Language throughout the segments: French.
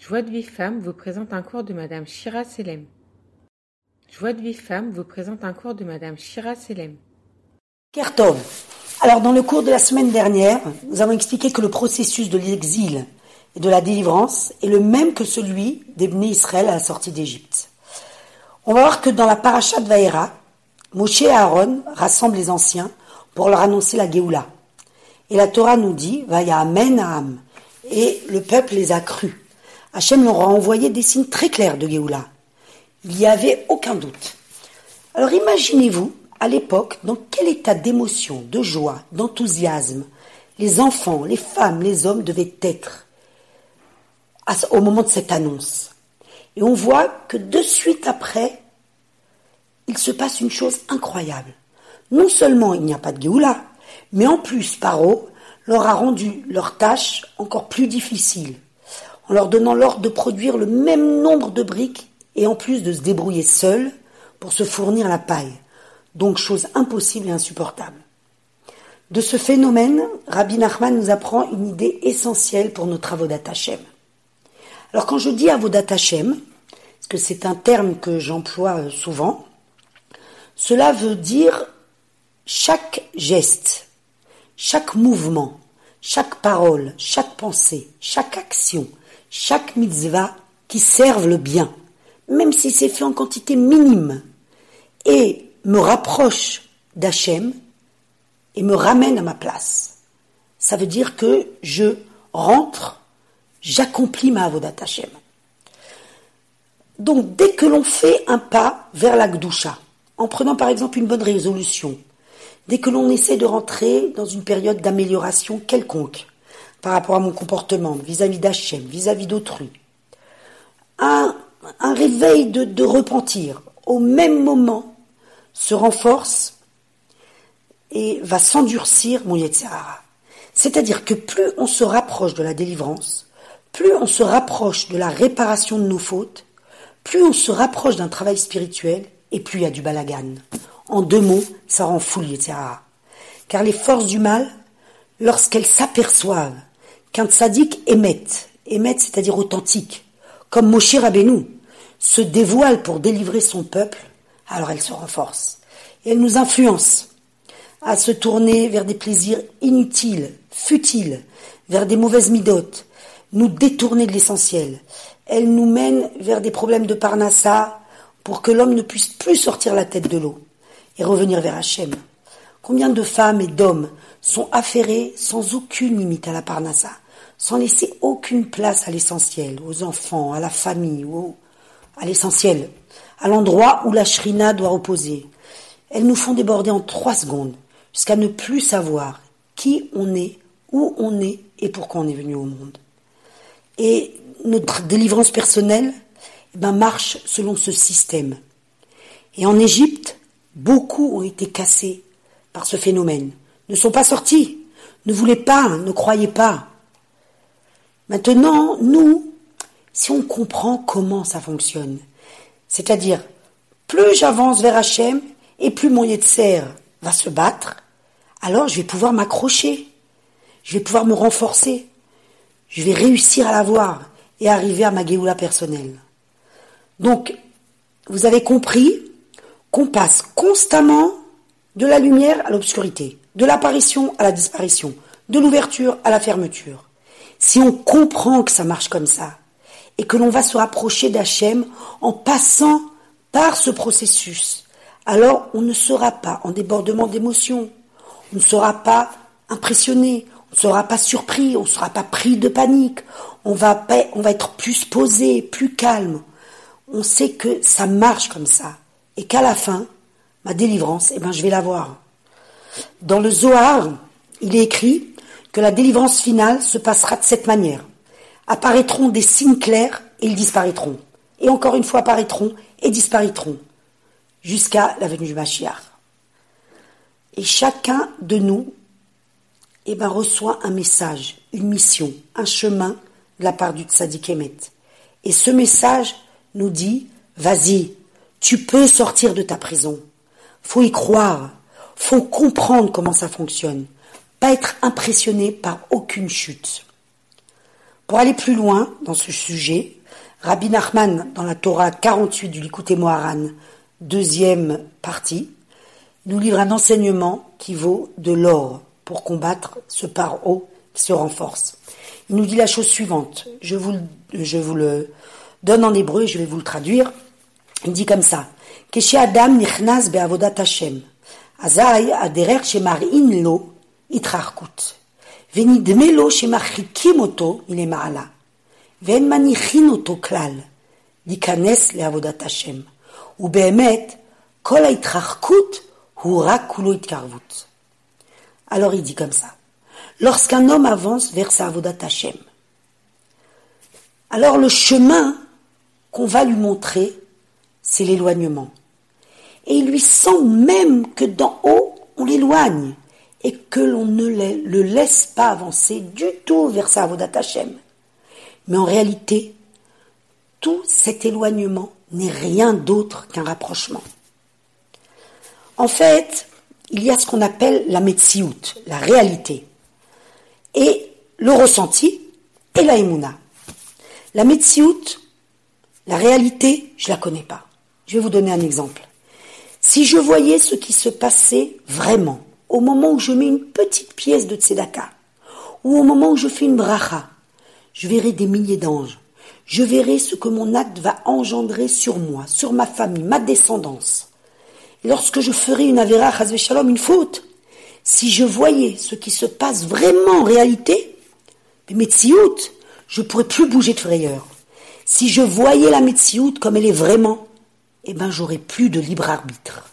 Joie de vie femme vous présente un cours de Madame Shira Selem. Joie de vie femme vous présente un cours de Madame Shira Selem. Kertov. Alors, dans le cours de la semaine dernière, nous avons expliqué que le processus de l'exil et de la délivrance est le même que celui d'Ebné Israël à la sortie d'Égypte. On va voir que dans la paracha de Vaera, Moshe et Aaron rassemblent les anciens pour leur annoncer la Géoula. Et la Torah nous dit, Vaya Amen Am. Et le peuple les a crus. Hachem leur a envoyé des signes très clairs de Géoula. Il n'y avait aucun doute. Alors imaginez-vous, à l'époque, dans quel état d'émotion, de joie, d'enthousiasme les enfants, les femmes, les hommes devaient être au moment de cette annonce. Et on voit que de suite après, il se passe une chose incroyable. Non seulement il n'y a pas de Géoula, mais en plus, Paro leur a rendu leur tâche encore plus difficile en leur donnant l'ordre de produire le même nombre de briques et en plus de se débrouiller seuls pour se fournir la paille. Donc chose impossible et insupportable. De ce phénomène, Rabbi Nachman nous apprend une idée essentielle pour nos travaux d'Atachem. Alors quand je dis Avodat Hashem, parce que c'est un terme que j'emploie euh, souvent, cela veut dire chaque geste, chaque mouvement, chaque parole, chaque pensée, chaque action, chaque mitzvah qui serve le bien, même si c'est fait en quantité minime, et me rapproche d'Hachem et me ramène à ma place. Ça veut dire que je rentre, j'accomplis ma avodat Hashem. Donc dès que l'on fait un pas vers la Gdusha, en prenant par exemple une bonne résolution, dès que l'on essaie de rentrer dans une période d'amélioration quelconque, par rapport à mon comportement vis-à-vis d'Hachem, vis-à-vis d'autrui. Un, réveil de, repentir au même moment se renforce et va s'endurcir mon Yetzirara. C'est-à-dire que plus on se rapproche de la délivrance, plus on se rapproche de la réparation de nos fautes, plus on se rapproche d'un travail spirituel et plus il y a du balagan. En deux mots, ça rend fou Yetzirara. Car les forces du mal, lorsqu'elles s'aperçoivent qu'un tzaddik émette, émette c'est-à-dire authentique, comme Moshe Rabbeinu, se dévoile pour délivrer son peuple, alors elle se renforce. Elle nous influence à se tourner vers des plaisirs inutiles, futiles, vers des mauvaises midotes, nous détourner de l'essentiel. Elle nous mène vers des problèmes de parnassa pour que l'homme ne puisse plus sortir la tête de l'eau et revenir vers Hachem. Combien de femmes et d'hommes sont affairés sans aucune limite à la parnassa, sans laisser aucune place à l'essentiel, aux enfants, à la famille, à l'essentiel, à l'endroit où la shrina doit reposer. Elles nous font déborder en trois secondes, jusqu'à ne plus savoir qui on est, où on est et pourquoi on est venu au monde. Et notre délivrance personnelle eh ben, marche selon ce système. Et en Égypte, beaucoup ont été cassés par ce phénomène ne sont pas sortis, ne voulaient pas, ne croyaient pas. Maintenant, nous, si on comprend comment ça fonctionne, c'est-à-dire, plus j'avance vers Hachem, et plus mon Yetzer va se battre, alors je vais pouvoir m'accrocher, je vais pouvoir me renforcer, je vais réussir à l'avoir et arriver à ma Géoula personnelle. Donc, vous avez compris qu'on passe constamment de la lumière à l'obscurité de l'apparition à la disparition, de l'ouverture à la fermeture. Si on comprend que ça marche comme ça, et que l'on va se rapprocher d'Hachem en passant par ce processus, alors on ne sera pas en débordement d'émotions, on ne sera pas impressionné, on ne sera pas surpris, on ne sera pas pris de panique, on va, on va être plus posé, plus calme. On sait que ça marche comme ça, et qu'à la fin, ma délivrance, eh ben, je vais l'avoir. Dans le Zohar, il est écrit que la délivrance finale se passera de cette manière. Apparaîtront des signes clairs et ils disparaîtront. Et encore une fois apparaîtront et disparaîtront. Jusqu'à la venue du Mashiach. Et chacun de nous eh ben, reçoit un message, une mission, un chemin de la part du Tzadik Emet. Et ce message nous dit, vas-y, tu peux sortir de ta prison. Faut y croire faut comprendre comment ça fonctionne, pas être impressionné par aucune chute. Pour aller plus loin dans ce sujet, Rabbi Nachman, dans la Torah 48 du Likuté Moharan, deuxième partie, nous livre un enseignement qui vaut de l'or pour combattre ce paro qui se renforce. Il nous dit la chose suivante. Je vous, le donne en hébreu, je vais vous le traduire. Il dit comme ça. Adam nichnas be'avodat Hashem. Azai aderer shemar'in lo itrarkut. ונדמה לו שמרחיקים אותו מלמעלה, ואין מניחין אותו כלל להיכנס לעבודת השם. ובאמת, כל ההתרחקות הוא רק כולו התקרבות. Alors il dit comme ça. Lorsqu'un homme avance vers sa avodat Hashem, alors le chemin qu'on va lui montrer, c'est l'éloignement. Et il lui semble même que d'en haut, on l'éloigne et que l'on ne le laisse pas avancer du tout vers sa Hashem. Mais en réalité, tout cet éloignement n'est rien d'autre qu'un rapprochement. En fait, il y a ce qu'on appelle la metsiout, la réalité, et le ressenti et la emuna. La metsiout, la réalité, je la connais pas. Je vais vous donner un exemple. Si je voyais ce qui se passait vraiment, au moment où je mets une petite pièce de tzedaka, ou au moment où je fais une bracha, je verrai des milliers d'anges. Je verrai ce que mon acte va engendrer sur moi, sur ma famille, ma descendance. lorsque je ferai une avera, shalom, une faute, si je voyais ce qui se passe vraiment en réalité, mais je pourrais plus bouger de frayeur. Si je voyais la metsiout comme elle est vraiment, eh ben, j'aurais plus de libre arbitre.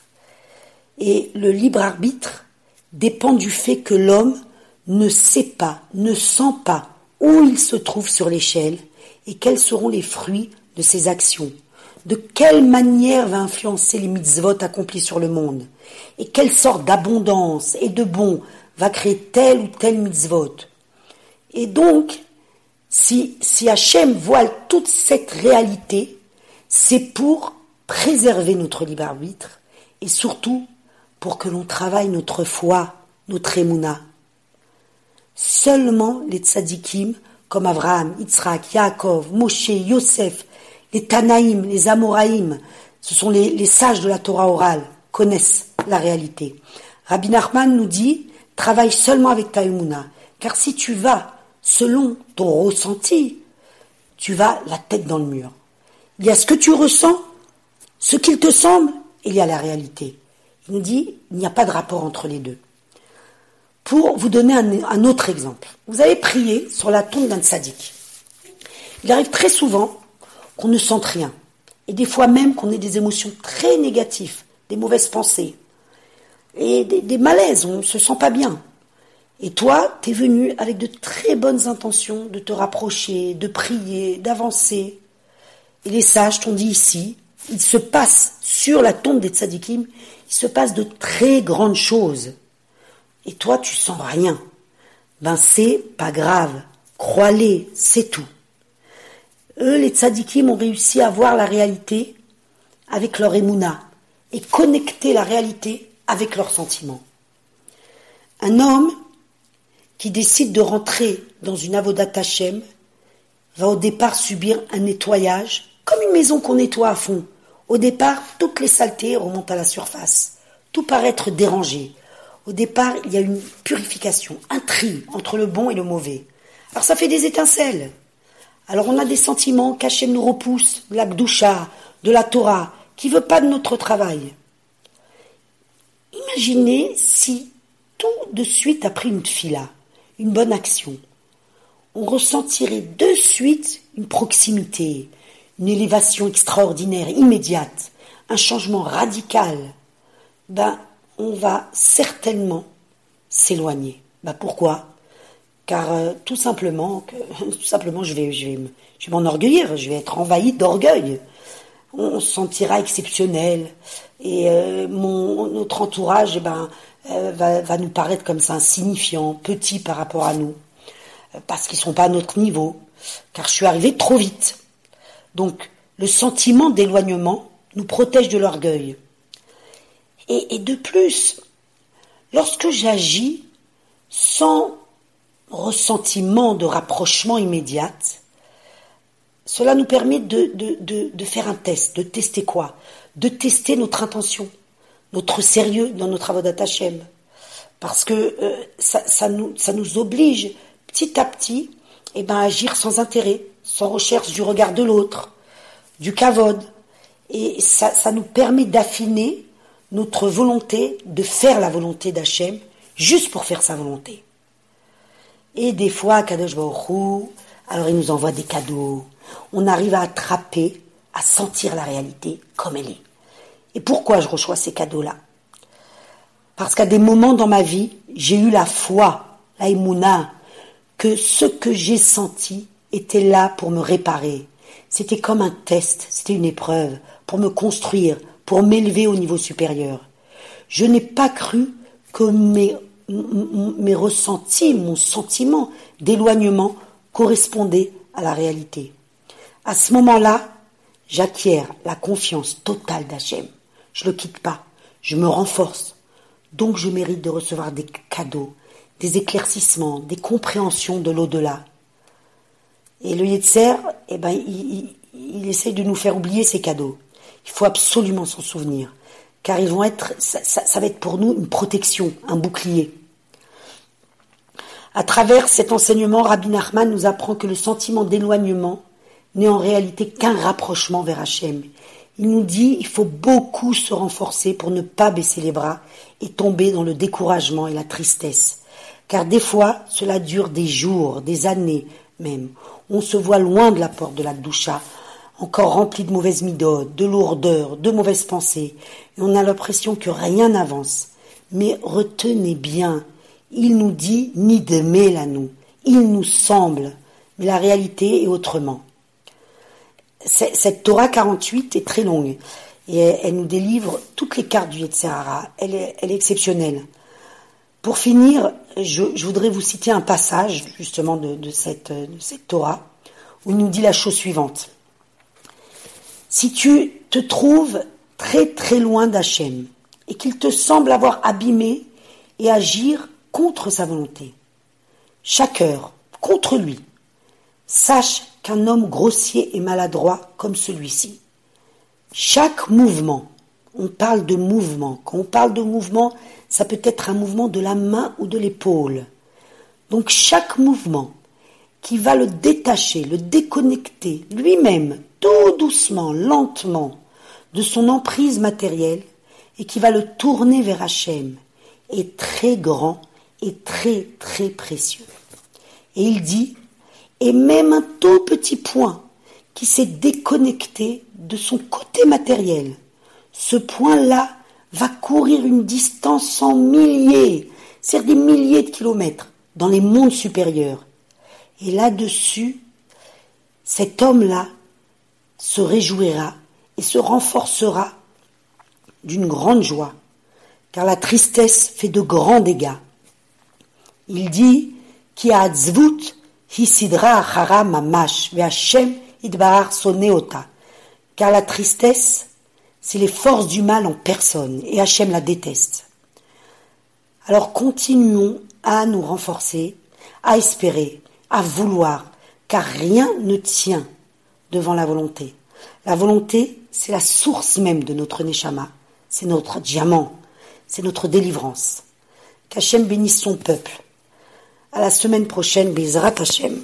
Et le libre arbitre, dépend du fait que l'homme ne sait pas, ne sent pas où il se trouve sur l'échelle et quels seront les fruits de ses actions, de quelle manière va influencer les mitzvot accomplis sur le monde, et quelle sorte d'abondance et de bon va créer tel ou tel mitzvot? Et donc, si, si Hachem voile toute cette réalité, c'est pour préserver notre libre arbitre et surtout pour que l'on travaille notre foi, notre émouna. Seulement les tzadikim, comme Abraham, Yitzhak, Yaakov, Moshe, Yosef, les Tanaïm, les Amoraïm, ce sont les, sages de la Torah orale, connaissent la réalité. Rabbi Nachman nous dit, travaille seulement avec ta émouna, car si tu vas selon ton ressenti, tu vas la tête dans le mur. Il y a ce que tu ressens, ce qu'il te semble, il y a la réalité. Il nous dit, il n'y a pas de rapport entre les deux. Pour vous donner un, autre exemple, vous avez prié sur la tombe d'un tzaddik. Il arrive très souvent qu'on ne sente rien, et des fois même qu'on ait des émotions très négatives, des mauvaises pensées, et des, des malaises, on ne se sent pas bien. Et toi, tu es venu avec de très bonnes intentions de te rapprocher, de prier, d'avancer. Et les sages t'ont dit ici, il se passe sur la tombe des tzadikim, il se passe de très grandes choses. Et toi, tu sens rien. Ben, c'est pas grave. Crois-les, c'est tout. Eux, les tzadikim, ont réussi à voir la réalité avec leur émouna et connecter la réalité avec leurs sentiments. Un homme qui décide de rentrer dans une avodat Hashem va au départ subir un nettoyage, comme une maison qu'on nettoie à fond. Au départ, toutes les saletés remontent à la surface. Tout paraît être dérangé. Au départ, il y a une purification, un tri entre le bon et le mauvais. Alors ça fait des étincelles. Alors on a des sentiments qu'Hachem nous repousse, de la Gdusha, de la Torah, qui veut pas de notre travail. Imaginez si tout de suite après une fila, une bonne action, on ressentirait de suite une proximité, une élévation extraordinaire, immédiate, un changement radical, ben, on va certainement s'éloigner. Ben, pourquoi? Car euh, tout simplement, simplement, je vais, je vais, je vais m'enorgueillir, je vais être envahi d'orgueil. On, se sentira exceptionnel et euh, mon, notre entourage, eh ben, euh, va, nous paraître comme ça insignifiant, petit par rapport à nous, parce qu'ils sont pas à notre niveau, car je suis arrivé trop vite. Donc, le sentiment d'éloignement nous protège de l'orgueil. Et, de plus, lorsque j'agis sans ressentiment de rapprochement immédiat, cela nous permet de, faire un test. De tester quoi? De tester notre intention, notre sérieux dans nos travaux d'Atachem. Parce que euh, ça, nous, ça nous oblige petit à petit eh ben, à agir sans intérêt, sans recherche du regard de l'autre, du kavod. Et ça, nous permet d'affiner notre volonté de faire la volonté d'Hachem juste pour faire sa volonté. Et des fois, Kadosh Baruch alors il nous envoie des cadeaux. On arrive à attraper, à sentir la réalité comme elle est. Et pourquoi je reçois ces cadeaux-là? Parce qu'à des moments dans ma vie, j'ai eu la foi, la émouna, que ce que j'ai senti était là pour me réparer. C'était comme un test, c'était une épreuve pour me construire, pour m'élever au niveau supérieur. Je n'ai pas cru que mes, ressentis, mon sentiment d'éloignement correspondait à la réalité. À ce moment-là, j'acquiers la confiance totale d'Hachem. Je ne le quitte pas, je me renforce. Donc je mérite de recevoir des cadeaux, des éclaircissements, des compréhensions de l'au-delà. Et le Yetzer, eh ben, il, il, essaye de nous faire oublier ces cadeaux. Il faut absolument s'en souvenir, car ils vont être, ça, va être pour nous une protection, un bouclier. À travers cet enseignement, Rabbi Nachman nous apprend que le sentiment d'éloignement n'est en réalité qu'un rapprochement vers Hachem. Il nous dit il faut beaucoup se renforcer pour ne pas baisser les bras et tomber dans le découragement et la tristesse. Car des fois, cela dure des jours, des années même. On se voit loin de la porte de la doucha, encore rempli de mauvaises midotes, de lourdeur, de mauvaises pensées, et on a l'impression que rien n'avance. Mais retenez bien, il nous dit ni d'aimer la nous, il nous semble, mais la réalité est autrement. Cette Torah 48 est très longue et elle nous délivre toutes les cartes du est, elle est exceptionnelle. Pour finir, je, voudrais vous citer un passage justement de, cette, Torah où il nous dit la chose suivante. Si tu te trouves très très loin d'Hachem et qu'il te semble avoir abîmé et agir contre sa volonté, chaque heure, contre lui, sache qu'un homme grossier et maladroit comme celui-ci, chaque mouvement, on parle de mouvement, quand on parle de mouvement, ça peut être un mouvement de la main ou de l'épaule. Donc chaque mouvement qui va le détacher, le déconnecter lui-même tout doucement, lentement, de son emprise matérielle et qui va le tourner vers Hachem est très grand et très très précieux. Et il dit, et même un tout petit point qui s'est déconnecté de son côté matériel, ce point-là va courir une distance en milliers, c'est-à-dire des milliers de kilomètres, dans les mondes supérieurs. Et là-dessus, cet homme-là se réjouira et se renforcera d'une grande joie, car la tristesse fait de grands dégâts. Il dit Ki tzvut hisidra achara mamash ve'Hashem idbar. Car la tristesse, c'est les forces du mal en personne, et Hachem la déteste. Alors continuons à nous renforcer, à espérer, à vouloir, car rien ne tient devant la volonté. La volonté, c'est la source même de notre Neshama, c'est notre diamant, c'est notre délivrance. Qu'Hachem bénisse son peuple. À la semaine prochaine, Bezrat Hachem.